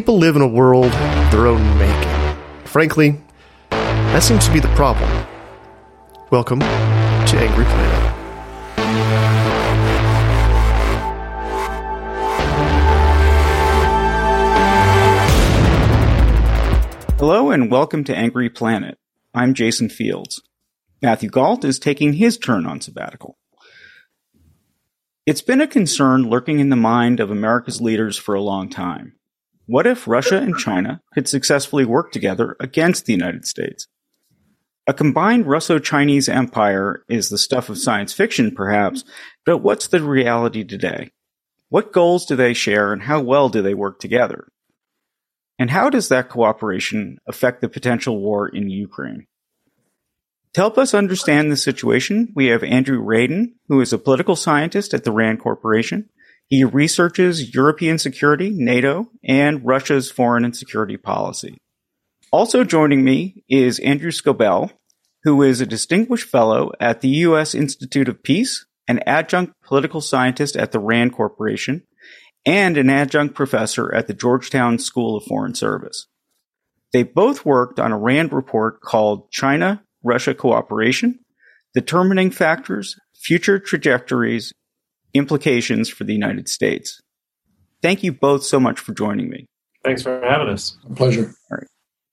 People live in a world of their own making. Frankly, that seems to be the problem. Welcome to Angry Planet. Hello and welcome to Angry Planet. I'm Jason Fields. Matthew Gault is taking his turn on sabbatical. It's been a concern lurking in the mind of America's leaders for a long time. What if Russia and China could successfully work together against the United States? A combined Russo-Chinese empire is the stuff of science fiction, perhaps, but what's the reality today? What goals do they share and how well do they work together? And how does that cooperation affect the potential war in Ukraine? To help us understand the situation, we have Andrew Radin, who is a political scientist at the RAND Corporation. He researches European security, NATO, and Russia's foreign and security policy. Also joining me is Andrew Scobell, who is a distinguished fellow at the U.S. Institute of Peace, an adjunct political scientist at the RAND Corporation, and an adjunct professor at the Georgetown School of Foreign Service. They both worked on a RAND report called China Russia Cooperation Determining Factors, Future Trajectories, Implications for the United States. Thank you both so much for joining me. Thanks for having us. A pleasure.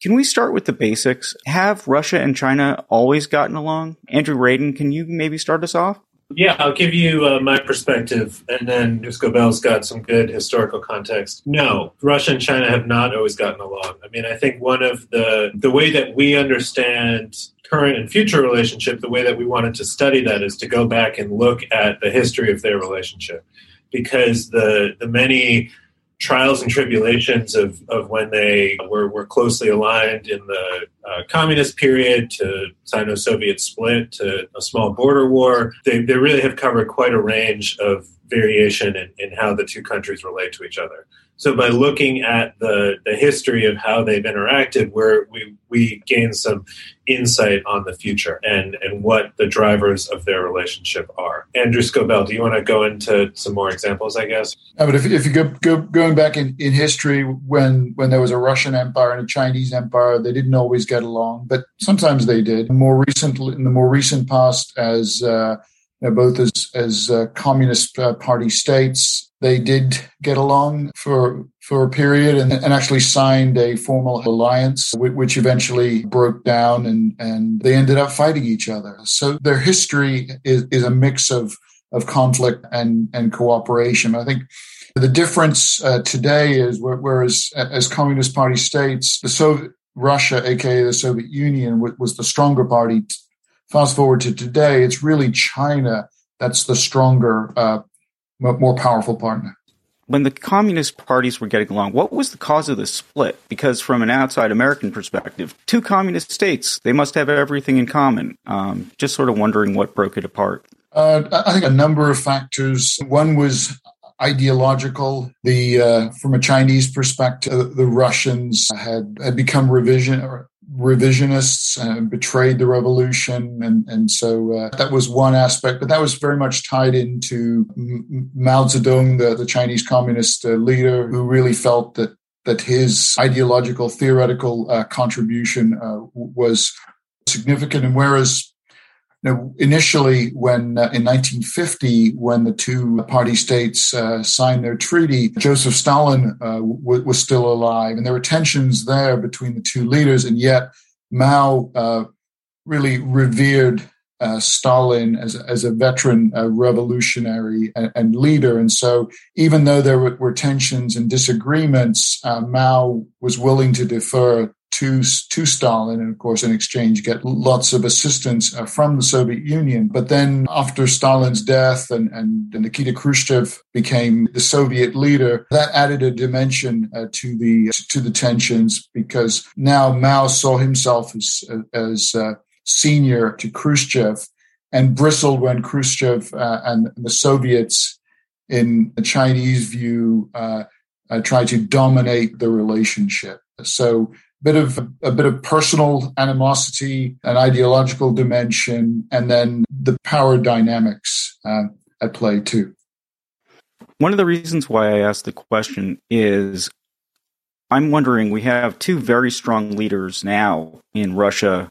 Can we start with the basics? Have Russia and China always gotten along? Andrew Radin, can you maybe start us off? Yeah, I'll give you uh, my perspective, and then Scobell's got some good historical context. No, Russia and China have not always gotten along. I mean, I think one of the the way that we understand current and future relationship, the way that we wanted to study that is to go back and look at the history of their relationship, because the the many trials and tribulations of, of when they were, were closely aligned in the uh, communist period to Sino-Soviet split to a small border war. They, they really have covered quite a range of variation in, in how the two countries relate to each other. So by looking at the, the history of how they've interacted, where we, we gain some insight on the future and, and what the drivers of their relationship are. Andrew Scobell, do you want to go into some more examples, I guess? Yeah, but if, if you go, go going back in, in history, when when there was a Russian empire and a Chinese empire, they didn't always get along, but sometimes they did. More recently, in the more recent past, as uh, both as as uh, communist uh, party states, they did get along for for a period and, and actually signed a formal alliance, which eventually broke down and and they ended up fighting each other. So their history is, is a mix of of conflict and and cooperation. I think. The difference uh, today is whereas as communist party states, the Soviet Russia, aka the Soviet Union, was the stronger party. Fast forward to today, it's really China that's the stronger uh, more powerful partner. When the communist parties were getting along, what was the cause of the split? Because from an outside American perspective, two communist states, they must have everything in common. Um, just sort of wondering what broke it apart. Uh, I think a number of factors. One was ideological. The uh, from a Chinese perspective, the Russians had had become revision revisionists betrayed the revolution. And, and so uh, that was one aspect, but that was very much tied into Mao Zedong, the, the Chinese communist uh, leader, who really felt that that his ideological theoretical uh, contribution uh, was significant. And whereas know, initially, when uh, in 1950, when the two party states uh, signed their treaty, Joseph Stalin uh, w- was still alive, and there were tensions there between the two leaders, and yet Mao uh, really revered uh, Stalin as, as a veteran uh, revolutionary and, and, leader. And so, even though there were, were tensions and disagreements, Mao was willing to defer to, to Stalin and, of course, in exchange, get lots of assistance uh, from the Soviet Union. But then, after Stalin's death and, and, Nikita Khrushchev became the Soviet leader, that added a dimension uh, to the to the tensions because now Mao saw himself as as uh, senior to Khrushchev and bristled when Khrushchev uh, and the Soviets, in the Chinese view, uh, uh, tried to dominate the relationship. So, bit of a bit of personal animosity, an ideological dimension, and then the power dynamics uh, at play too. One of the reasons why I asked the question is I'm wondering we have two very strong leaders now in Russia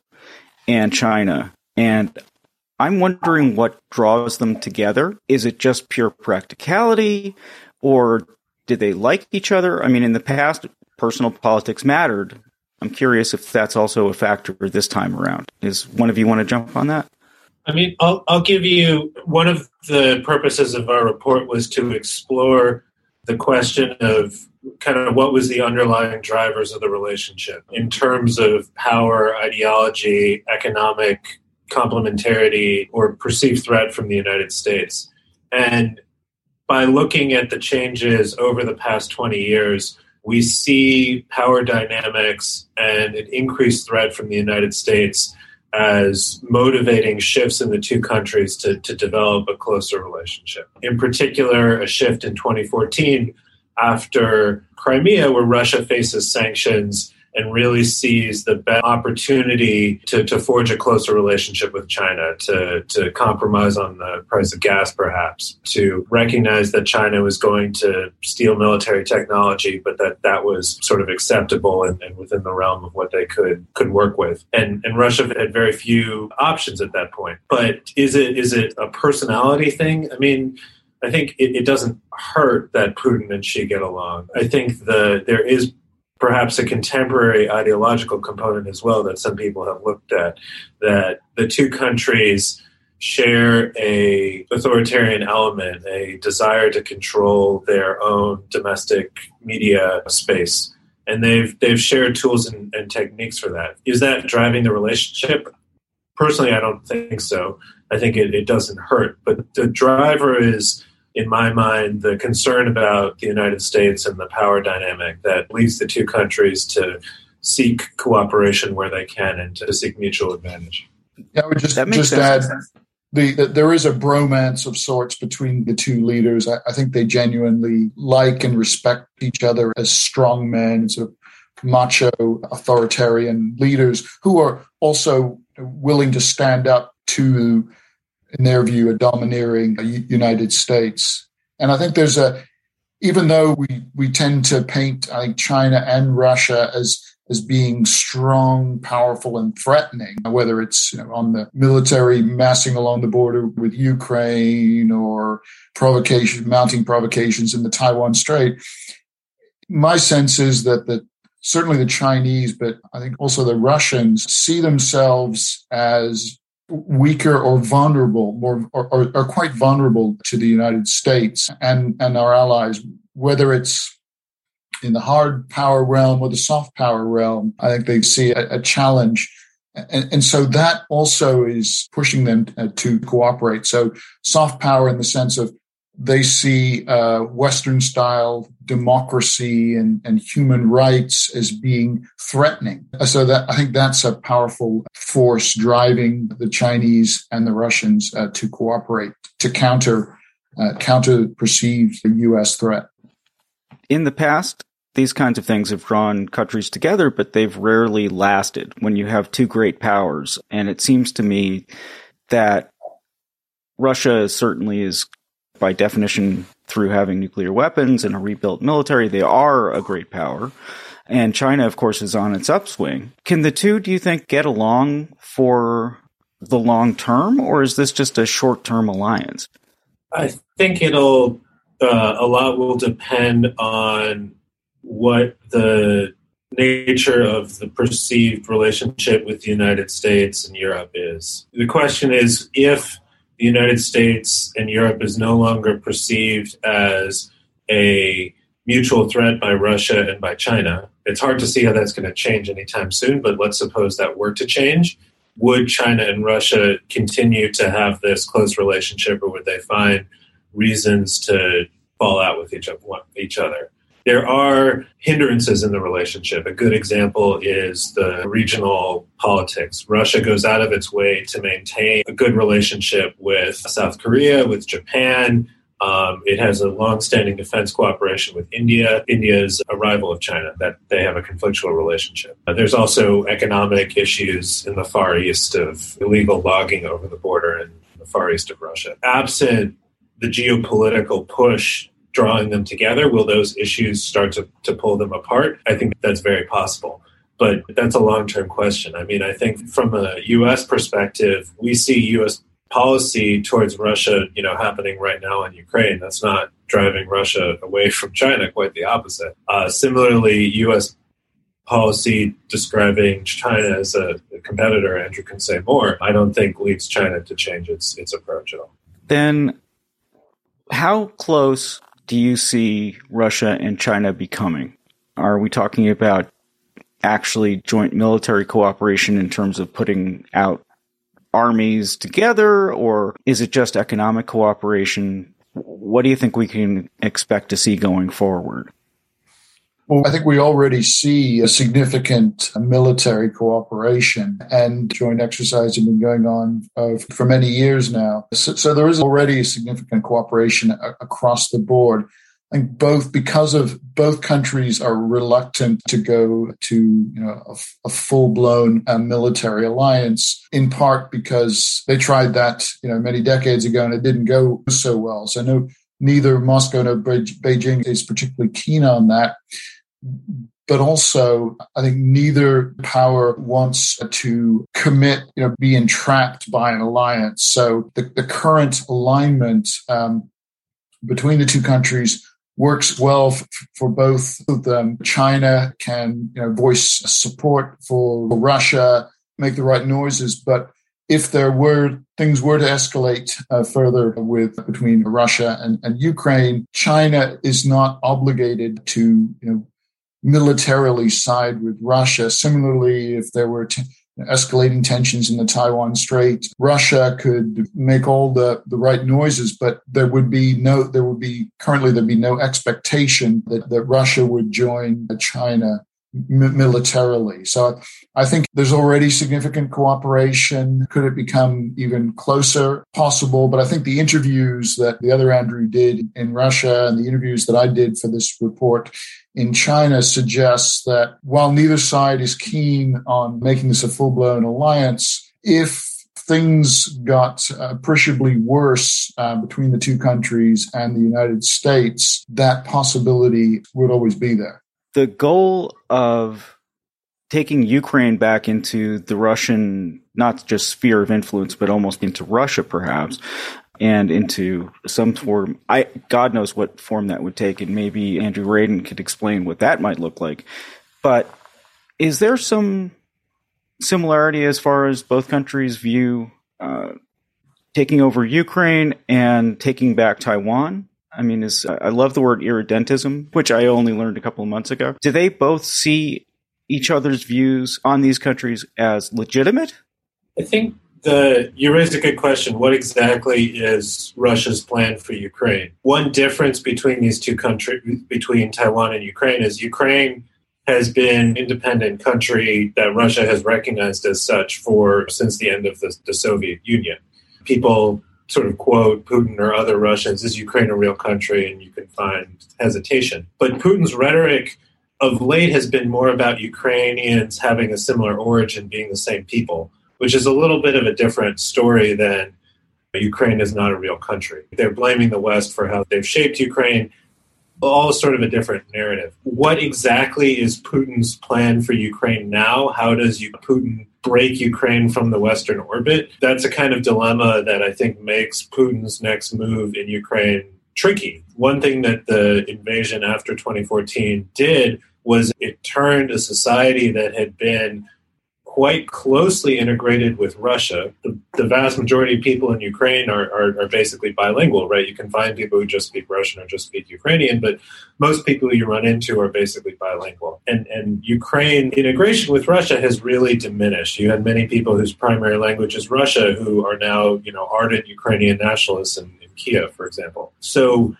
and China. And I'm wondering what draws them together. Is it just pure practicality or did they like each other? I mean, in the past, personal politics mattered. I'm curious if that's also a factor this time around. Is one of you want to jump on that? I mean, I'll, I'll give you one of the purposes of our report was to explore the question of kind of what was the underlying drivers of the relationship in terms of power, ideology, economic complementarity, or perceived threat from the United States. And by looking at the changes over the past 20 years, we see power dynamics and an increased threat from the United States as motivating shifts in the two countries to, to develop a closer relationship. In particular, a shift in 2014 after Crimea, where Russia faces sanctions and really sees the best opportunity to, to forge a closer relationship with China, to, to compromise on the price of gas, perhaps, to recognize that China was going to steal military technology, but that that was sort of acceptable and, and within the realm of what they could could work with. And, and Russia had very few options at that point. But is it is it a personality thing? I mean, I think it, it, doesn't hurt that Putin and Xi get along. I think the there is perhaps a contemporary ideological component as well that some people have looked at that the two countries share a authoritarian element a desire to control their own domestic media space. And they've they've shared tools and, and techniques for that. Is that driving the relationship? Personally i don't think so. I think it, it doesn't hurt. But the driver is in my mind, the concern about the United States and the power dynamic that leads the two countries to seek cooperation where they can and to seek mutual advantage. Yeah, I would just, just add the, the, there is a bromance of sorts between the two leaders. I, I, think they genuinely like and respect each other as strong men, sort of macho authoritarian leaders who are also willing to stand up to in their view, a domineering United States. And I think there's a, even though we, we tend to paint, I think, China and Russia as as being strong, powerful, and threatening, whether it's you know, on the military massing along the border with Ukraine or provocation, mounting provocations in the Taiwan Strait. My sense is that the certainly the Chinese, but I think also the Russians see themselves as weaker or vulnerable, more or, or, or, quite vulnerable to the United States and, and our allies, whether it's in the hard power realm or the soft power realm. I think they see a, a challenge. And, and, so that also is pushing them uh, to cooperate. So soft power in the sense of they see uh, Western style democracy and, and human rights as being threatening. So that I think that's a powerful force driving the Chinese and the Russians uh, to cooperate to counter uh, counter perceived U.S. threat. In the past, these kinds of things have drawn countries together, but they've rarely lasted when you have two great powers. And it seems to me that Russia certainly is by definition, through having nuclear weapons and a rebuilt military, they are a great power. And China, of course, is on its upswing. Can the two, do you think, get along for the long term, or is this just a short term alliance? I think it'll uh, a lot will depend on what the nature of the perceived relationship with the United States and Europe is. The question is if the United States and Europe is no longer perceived as a mutual threat by Russia and by China. It's hard to see how that's going to change anytime soon, but let's suppose that were to change. Would China and Russia continue to have this close relationship, or would they find reasons to fall out with each other? There are hindrances in the relationship. A good example is the regional politics. Russia goes out of its way to maintain a good relationship with South Korea, with Japan, um, it has a long-standing defense cooperation with India. India is a rival of China; that they have a conflictual relationship. Uh, there's also economic issues in the far east of illegal logging over the border in the far east of Russia. Absent the geopolitical push drawing them together, will those issues start to, to pull them apart? I think that's very possible but that's a long term question. I mean, I think from a U.S. perspective, we see U.S policy towards Russia, you know, happening right now in Ukraine. That's not driving Russia away from China. Quite the opposite. Uh, similarly, U.S. policy describing China as a, competitor, Andrew can say more. I don't think leads China to change its its approach at all. Then, how close do you see Russia and China becoming? Are we talking about actually joint military cooperation in terms of putting out armies together, or is it just economic cooperation? What do you think we can expect to see going forward? Well, I think we already see a significant military cooperation and joint exercises have been going on uh, for many years now. So, so, there is already a significant cooperation a- across the board. I think both because of both countries are reluctant to go to you know a, a full blown uh, military alliance. In part because they tried that you know many decades ago and it didn't go so well. So no, neither Moscow nor Beijing is particularly keen on that. But also, I think neither power wants to commit, you know, be entrapped by an alliance. So the, the current alignment um, between the two countries works well f- for both of them. China can you know, voice support for Russia, make the right noises, but if there were things were to escalate uh, further with between Russia and, and Ukraine, China is not obligated to you know militarily side with Russia. Similarly, if there were t- escalating tensions in the Taiwan Strait. Russia could make all the, the right noises, but there would be no, there would be currently there'd be no expectation that, that Russia would join China militarily. So I think there's already significant cooperation. Could it become even closer? Possible. But I think the interviews that the other Andrew did in Russia and the interviews that I did for this report in China suggests that while neither side is keen on making this a full blown alliance, if things got appreciably worse uh, between the two countries and the United States, that possibility would always be there. The goal of taking Ukraine back into the Russian, not just sphere of influence, but almost into Russia, perhaps, and into some form. I God knows what form that would take, and maybe Andrew Radin could explain what that might look like. But is there some similarity as far as both countries view uh, taking over Ukraine and taking back Taiwan? I mean, is I love the word irredentism, which I only learned a couple of months ago. Do they both see each other's views on these countries as legitimate? I think the you raised a good question. What exactly is Russia's plan for Ukraine? One difference between these two countries, between Taiwan and Ukraine, is Ukraine has been an independent country that Russia has recognized as such for since the end of the, the Soviet Union. People sort of quote Putin or other Russians, is Ukraine a real country? And you can find hesitation. But Putin's rhetoric of late has been more about Ukrainians having a similar origin, being the same people which is a little bit of a different story than Ukraine is not a real country. They're blaming the West for how they've shaped Ukraine. All sort of a different narrative. What exactly is Putin's plan for Ukraine now? How does Putin break Ukraine from the Western orbit? That's a kind of dilemma that I think makes Putin's next move in Ukraine tricky. One thing that the invasion after 2014 did was it turned a society that had been quite closely integrated with Russia. The, the vast majority of people in Ukraine are, are, are, basically bilingual, right? You can find people who just speak Russian or just speak Ukrainian, but most people you run into are basically bilingual. And, and Ukraine integration with Russia has really diminished. You had many people whose primary language is Russia who are now, you know, ardent Ukrainian nationalists in, in Kiev, for example. So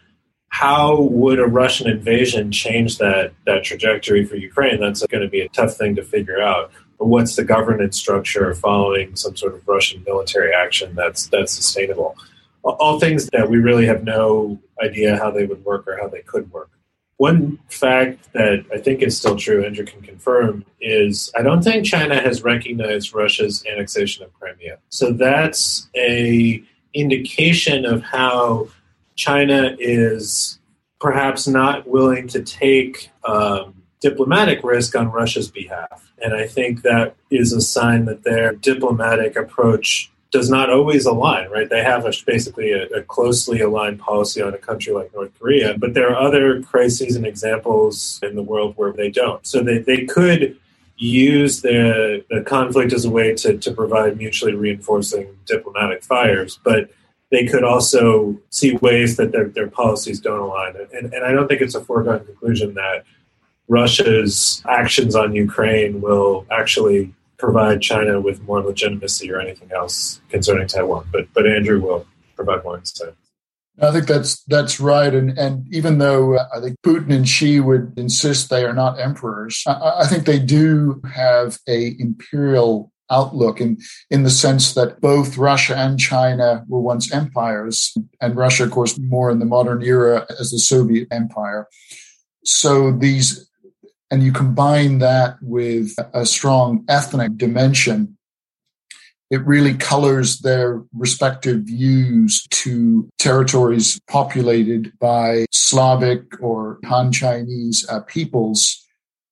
how would a Russian invasion change that that trajectory for Ukraine? That's going to be a tough thing to figure out what's the governance structure following some sort of Russian military action that's that's sustainable. All things that we really have no idea how they would work or how they could work. One fact that I think is still true, Andrew can confirm, is I don't think China has recognized Russia's annexation of Crimea. So that's a indication of how China is perhaps not willing to take um, diplomatic risk on Russia's behalf. And I think that is a sign that their diplomatic approach does not always align, right? They have a, basically a, a, closely aligned policy on a country like North Korea, but there are other crises and examples in the world where they don't. So they, they could use the, the conflict as a way to, to provide mutually reinforcing diplomatic fires, but they could also see ways that their, their policies don't align. And, and I don't think it's a foregone conclusion that Russia's actions on Ukraine will actually provide China with more legitimacy or anything else concerning Taiwan. But but Andrew will provide more insight. I think that's that's right, and and even though uh, I think Putin and Xi would insist they are not emperors, I, I think they do have a imperial outlook in in the sense that both Russia and China were once empires, and Russia, of course, more in the modern era as the Soviet Empire. So these and you combine that with a strong ethnic dimension, it really colors their respective views to territories populated by Slavic or Han Chinese uh, peoples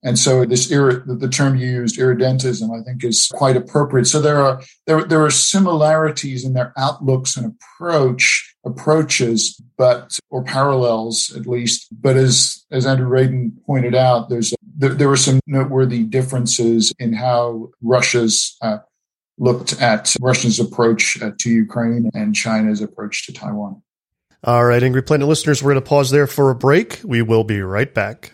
and so this the term you used, irredentism, I think is quite appropriate. So there are there, there are similarities in their outlooks and approach approaches, but or parallels at least. But as as Andrew Radin pointed out, there's a, there, there were some noteworthy differences in how Russia's uh, looked at Russia's approach uh, to Ukraine and China's approach to Taiwan. All right, Angry Planet listeners, we're going to pause there for a break. We will be right back.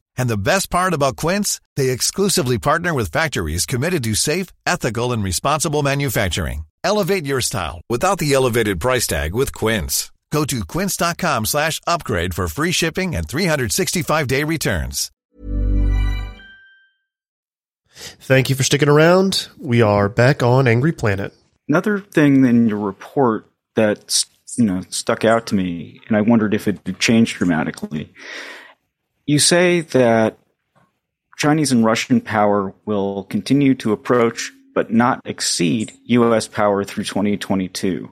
And the best part about Quince, they exclusively partner with factories committed to safe, ethical and responsible manufacturing. Elevate your style without the elevated price tag with Quince. Go to quince.com/upgrade for free shipping and 365-day returns. Thank you for sticking around. We are back on Angry Planet. Another thing in your report that you know stuck out to me and I wondered if it had changed dramatically you say that Chinese and Russian power will continue to approach but not exceed U.S. power through 2022.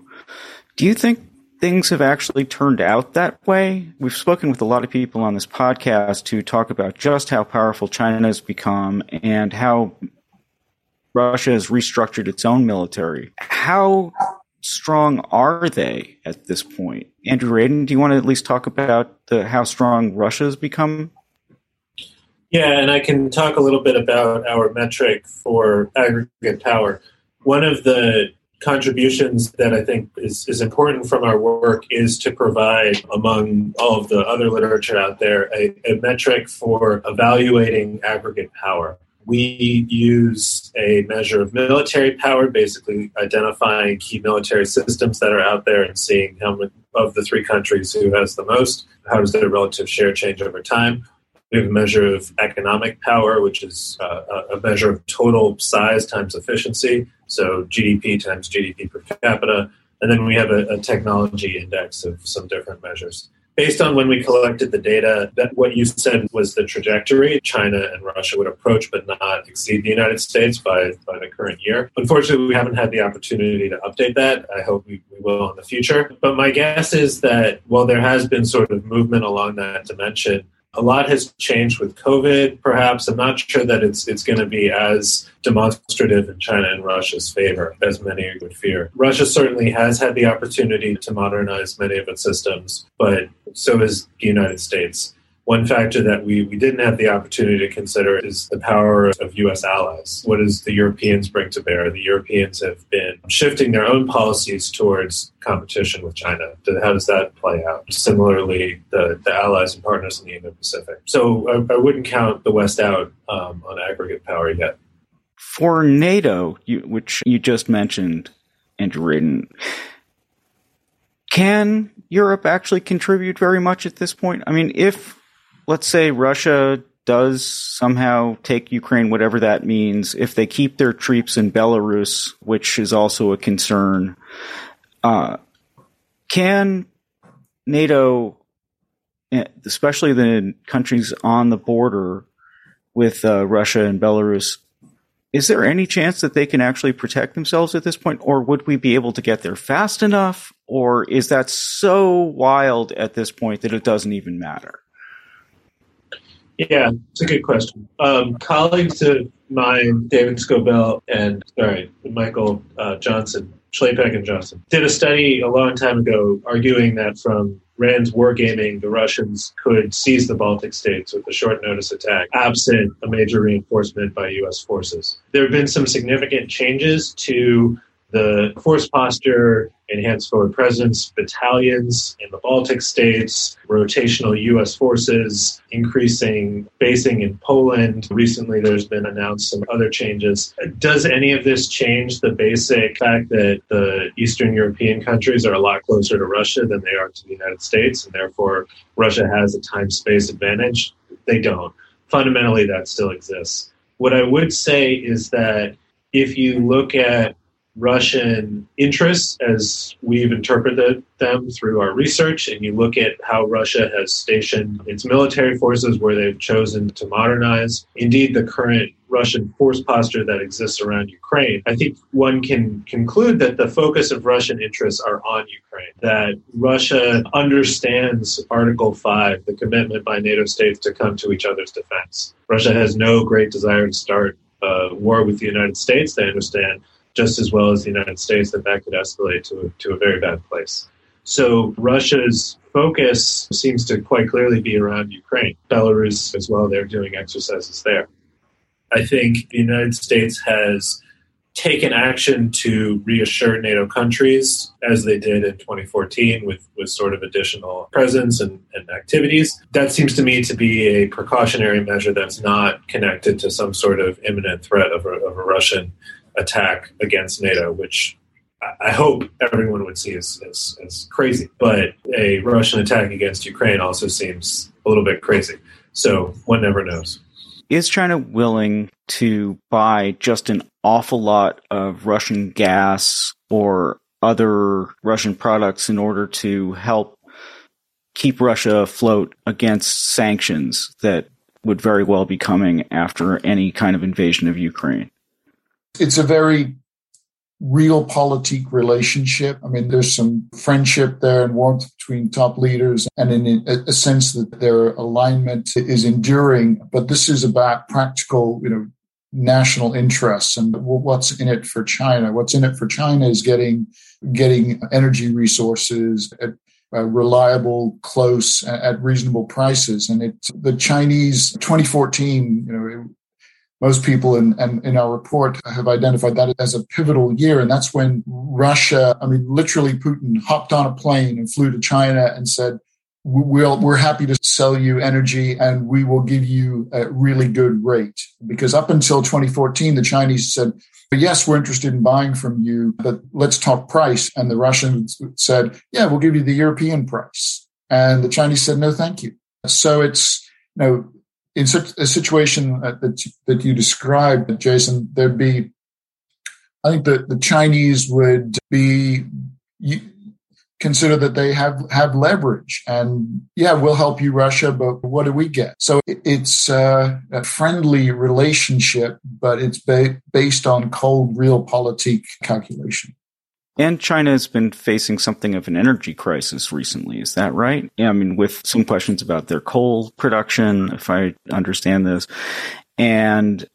Do you think things have actually turned out that way? We've spoken with a lot of people on this podcast who talk about just how powerful China has become and how Russia has restructured its own military. How strong are they at this point? Andrew Radin, do you want to at least talk about the, how strong Russia's become? Yeah, and I can talk a little bit about our metric for aggregate power. One of the contributions that I think is, is important from our work is to provide, among all of the other literature out there, a, a metric for evaluating aggregate power we use a measure of military power, basically identifying key military systems that are out there and seeing how many of the three countries who has the most, how does their relative share change over time. We have a measure of economic power, which is uh, a measure of total size times efficiency, so GDP times GDP per capita. And then we have a, a technology index of some different measures based on when we collected the data, that what you said was the trajectory China and Russia would approach but not exceed the United States by, by the current year. Unfortunately, we haven't had the opportunity to update that. I hope we, we will in the future. But my guess is that while there has been sort of movement along that dimension, a lot has changed with COVID, perhaps. I'm not sure that it's it's going to be as demonstrative in China and Russia's favor as many would fear. Russia certainly has had the opportunity to modernize many of its systems, but so has the United States. One factor that we, we didn't have the opportunity to consider is the power of U.S. allies. What does the Europeans bring to bear? The Europeans have been shifting their own policies towards competition with China. How does that play out? Similarly, the, the allies and partners in the Indo-Pacific. So I, I wouldn't count the West out um, on aggregate power yet. For NATO, you, which you just mentioned, Andrew Radin, can Europe actually contribute very much at this point? I mean, if let's say Russia does somehow take Ukraine, whatever that means, if they keep their troops in Belarus, which is also a concern, uh, can NATO, especially the countries on the border with uh, Russia and Belarus, is there any chance that they can actually protect themselves at this point, or would we be able to get there fast enough, or is that so wild at this point that it doesn't even matter? Yeah, it's a good question. Um, colleagues of mine, David Scobell and sorry, Michael uh, Johnson, Shlapak and Johnson, did a study a long time ago arguing that from Rand's wargaming, the Russians could seize the Baltic states with a short notice attack, absent a major reinforcement by U.S. forces. There have been some significant changes to the force posture, enhanced forward presence, battalions in the Baltic states, rotational U.S. forces, increasing basing in Poland. Recently, there's been announced some other changes. Does any of this change the basic fact that the Eastern European countries are a lot closer to Russia than they are to the United States, and therefore Russia has a time space advantage? They don't. Fundamentally, that still exists. What I would say is that if you look at Russian interests as we've interpreted them through our research, and you look at how Russia has stationed its military forces where they've chosen to modernize, indeed, the current Russian force posture that exists around Ukraine, I think one can conclude that the focus of Russian interests are on Ukraine, that Russia understands Article 5, the commitment by NATO states to come to each other's defense. Russia has no great desire to start a war with the United States. They understand just as well as the United States, that that could escalate to, to a very bad place. So Russia's focus seems to quite clearly be around Ukraine. Belarus as well, they're doing exercises there. I think the United States has taken action to reassure NATO countries, as they did in 2014 with, with sort of additional presence and, and activities. That seems to me to be a precautionary measure that's not connected to some sort of imminent threat of a, of a Russian attack against NATO, which I hope everyone would see as, as, as, crazy. But a Russian attack against Ukraine also seems a little bit crazy. So one never knows. Is China willing to buy just an awful lot of Russian gas or other Russian products in order to help keep Russia afloat against sanctions that would very well be coming after any kind of invasion of Ukraine? It's a very realpolitik relationship. I mean, there's some friendship there and warmth between top leaders, and in a, sense that their alignment is enduring. But this is about practical, you know, national interests and what's in it for China. What's in it for China is getting getting energy resources at uh, reliable, close, at reasonable prices. And it, the Chinese 2014, you know, most people in, in, in, our report have identified that as a pivotal year. And that's when Russia, I mean, literally Putin hopped on a plane and flew to China and said, we'll, we're happy to sell you energy and we will give you a really good rate. Because up until 2014, the Chinese said, yes, we're interested in buying from you, but let's talk price. And the Russians said, yeah, we'll give you the European price. And the Chinese said, no, thank you. So it's, you know, in such a situation that, that you described, Jason, there'd be, I think that the Chinese would be consider that they have have leverage and yeah we'll help you russia but what do we get? So it's uh, a friendly relationship but it's ba- based on cold realpolitik calculation and China has been facing something of an energy crisis recently. Is that right? Yeah, I mean, with some questions about their coal production, if I understand this. And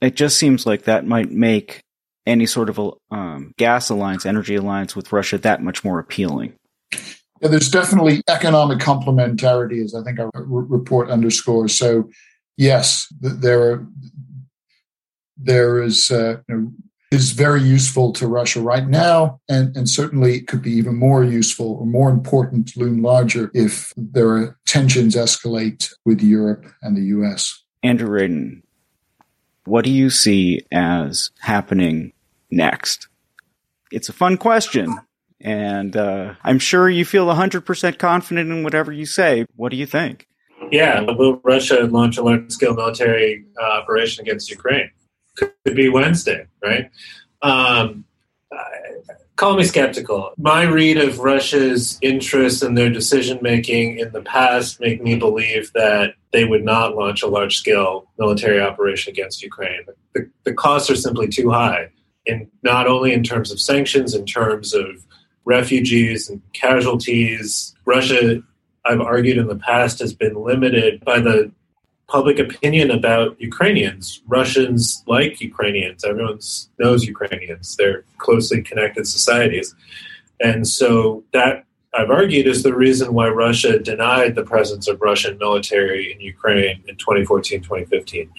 it just seems like that might make any sort of a um, gas alliance, energy alliance with Russia that much more appealing? Yeah, there's definitely economic complementarity, as I think our report underscores. So, yes, there are, there is uh, you know, is very useful to Russia right now, and, and certainly could be even more useful or more important, loom larger if there are tensions escalate with Europe and the U.S. Andrew Radin, what do you see as happening next? It's a fun question. And uh, I'm sure you feel 100% confident in whatever you say. What do you think? Yeah, will Russia launch a large scale military uh, operation against Ukraine? Could be Wednesday, right? Um, call me skeptical. My read of Russia's interest and their decision making in the past make me believe that they would not launch a large scale military operation against Ukraine. The, the costs are simply too high in not only in terms of sanctions, in terms of refugees and casualties. Russia, I've argued in the past, has been limited by the public opinion about Ukrainians. Russians like Ukrainians. Everyone knows Ukrainians. They're closely connected societies. And so that I've argued is the reason why Russia denied the presence of Russian military in Ukraine in 2014, 2015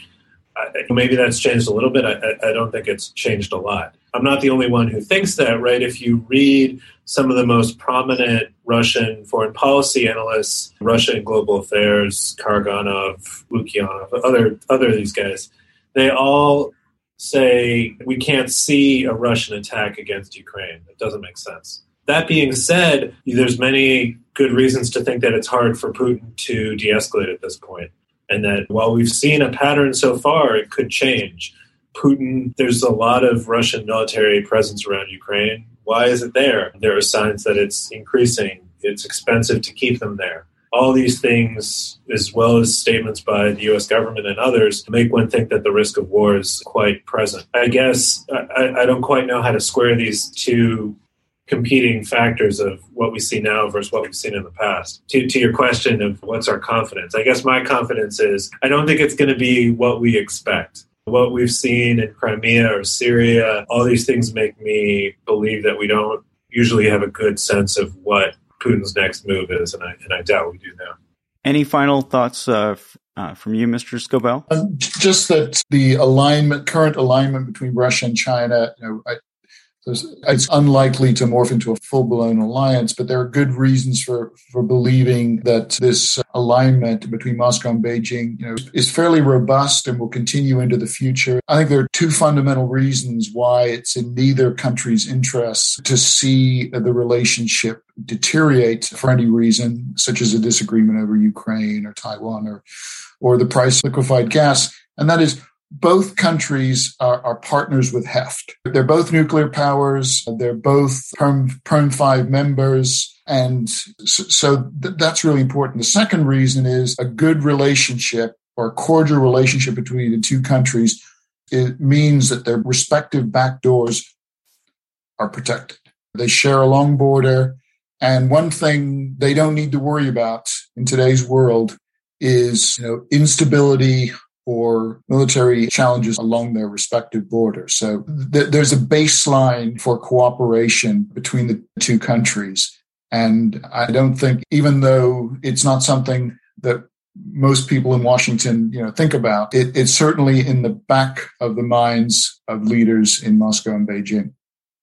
maybe that's changed a little bit. I, I, don't think it's changed a lot. I'm not the only one who thinks that, right? If you read some of the most prominent Russian foreign policy analysts, Russia and Global Affairs, Karaganov, Lukyanov, other other of these guys, they all say we can't see a Russian attack against Ukraine. It doesn't make sense. That being said, there's many good reasons to think that it's hard for Putin to de-escalate at this point and that while we've seen a pattern so far, it could change. Putin, there's a lot of Russian military presence around Ukraine. Why is it there? There are signs that it's increasing. It's expensive to keep them there. All these things, as well as statements by the US government and others, make one think that the risk of war is quite present. I guess I, I don't quite know how to square these two competing factors of what we see now versus what we've seen in the past. To, to your question of what's our confidence, I guess my confidence is I don't think it's going to be what we expect. What we've seen in Crimea or Syria, all these things make me believe that we don't usually have a good sense of what Putin's next move is, and I, and I doubt we do now. Any final thoughts uh, uh, from you, Mr. Scobell? Um, just that the alignment, current alignment between Russia and China, you know, I, it's unlikely to morph into a full blown alliance, but there are good reasons for, for believing that this alignment between Moscow and Beijing you know, is fairly robust and will continue into the future. I think there are two fundamental reasons why it's in neither country's interests to see the relationship deteriorate for any reason, such as a disagreement over Ukraine or Taiwan or, or the price of liquefied gas. And that is both countries are, are, partners with Heft. They're both nuclear powers. They're both Perm, Perm 5 members. And so th- that's really important. The second reason is a good relationship or cordial relationship between the two countries. It means that their respective back doors are protected. They share a long border. And one thing they don't need to worry about in today's world is you know, instability or military challenges along their respective borders. So th- there's a baseline for cooperation between the two countries. And I don't think, even though it's not something that most people in Washington, you know, think about, it, it's certainly in the back of the minds of leaders in Moscow and Beijing.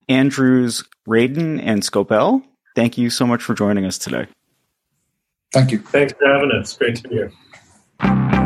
Andrews, Radin, and Scobell, thank you so much for joining us today. Thank you. Thanks for having us. Great to be here.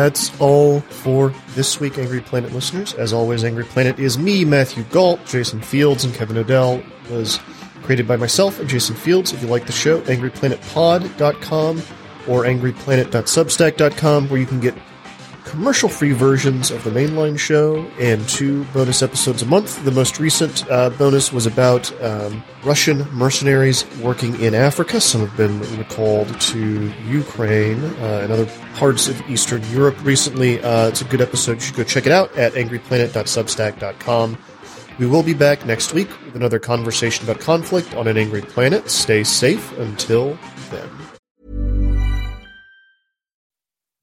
That's all for this week, Angry Planet listeners. As always, Angry Planet is me, Matthew Gault, Jason Fields, and Kevin Knodell. was created by myself and Jason Fields. If you like the show, angryplanetpod.com or angryplanet.substack.com, where you can get commercial free versions of the mainline show and two bonus episodes a month. The most recent uh, bonus was about um, Russian mercenaries working in Africa. Some have been recalled to Ukraine uh, and other parts of Eastern Europe recently. Uh, it's a good episode. You should go check it out at angryplanet.substack.com. We will be back next week with another conversation about conflict on an angry planet. Stay safe until then.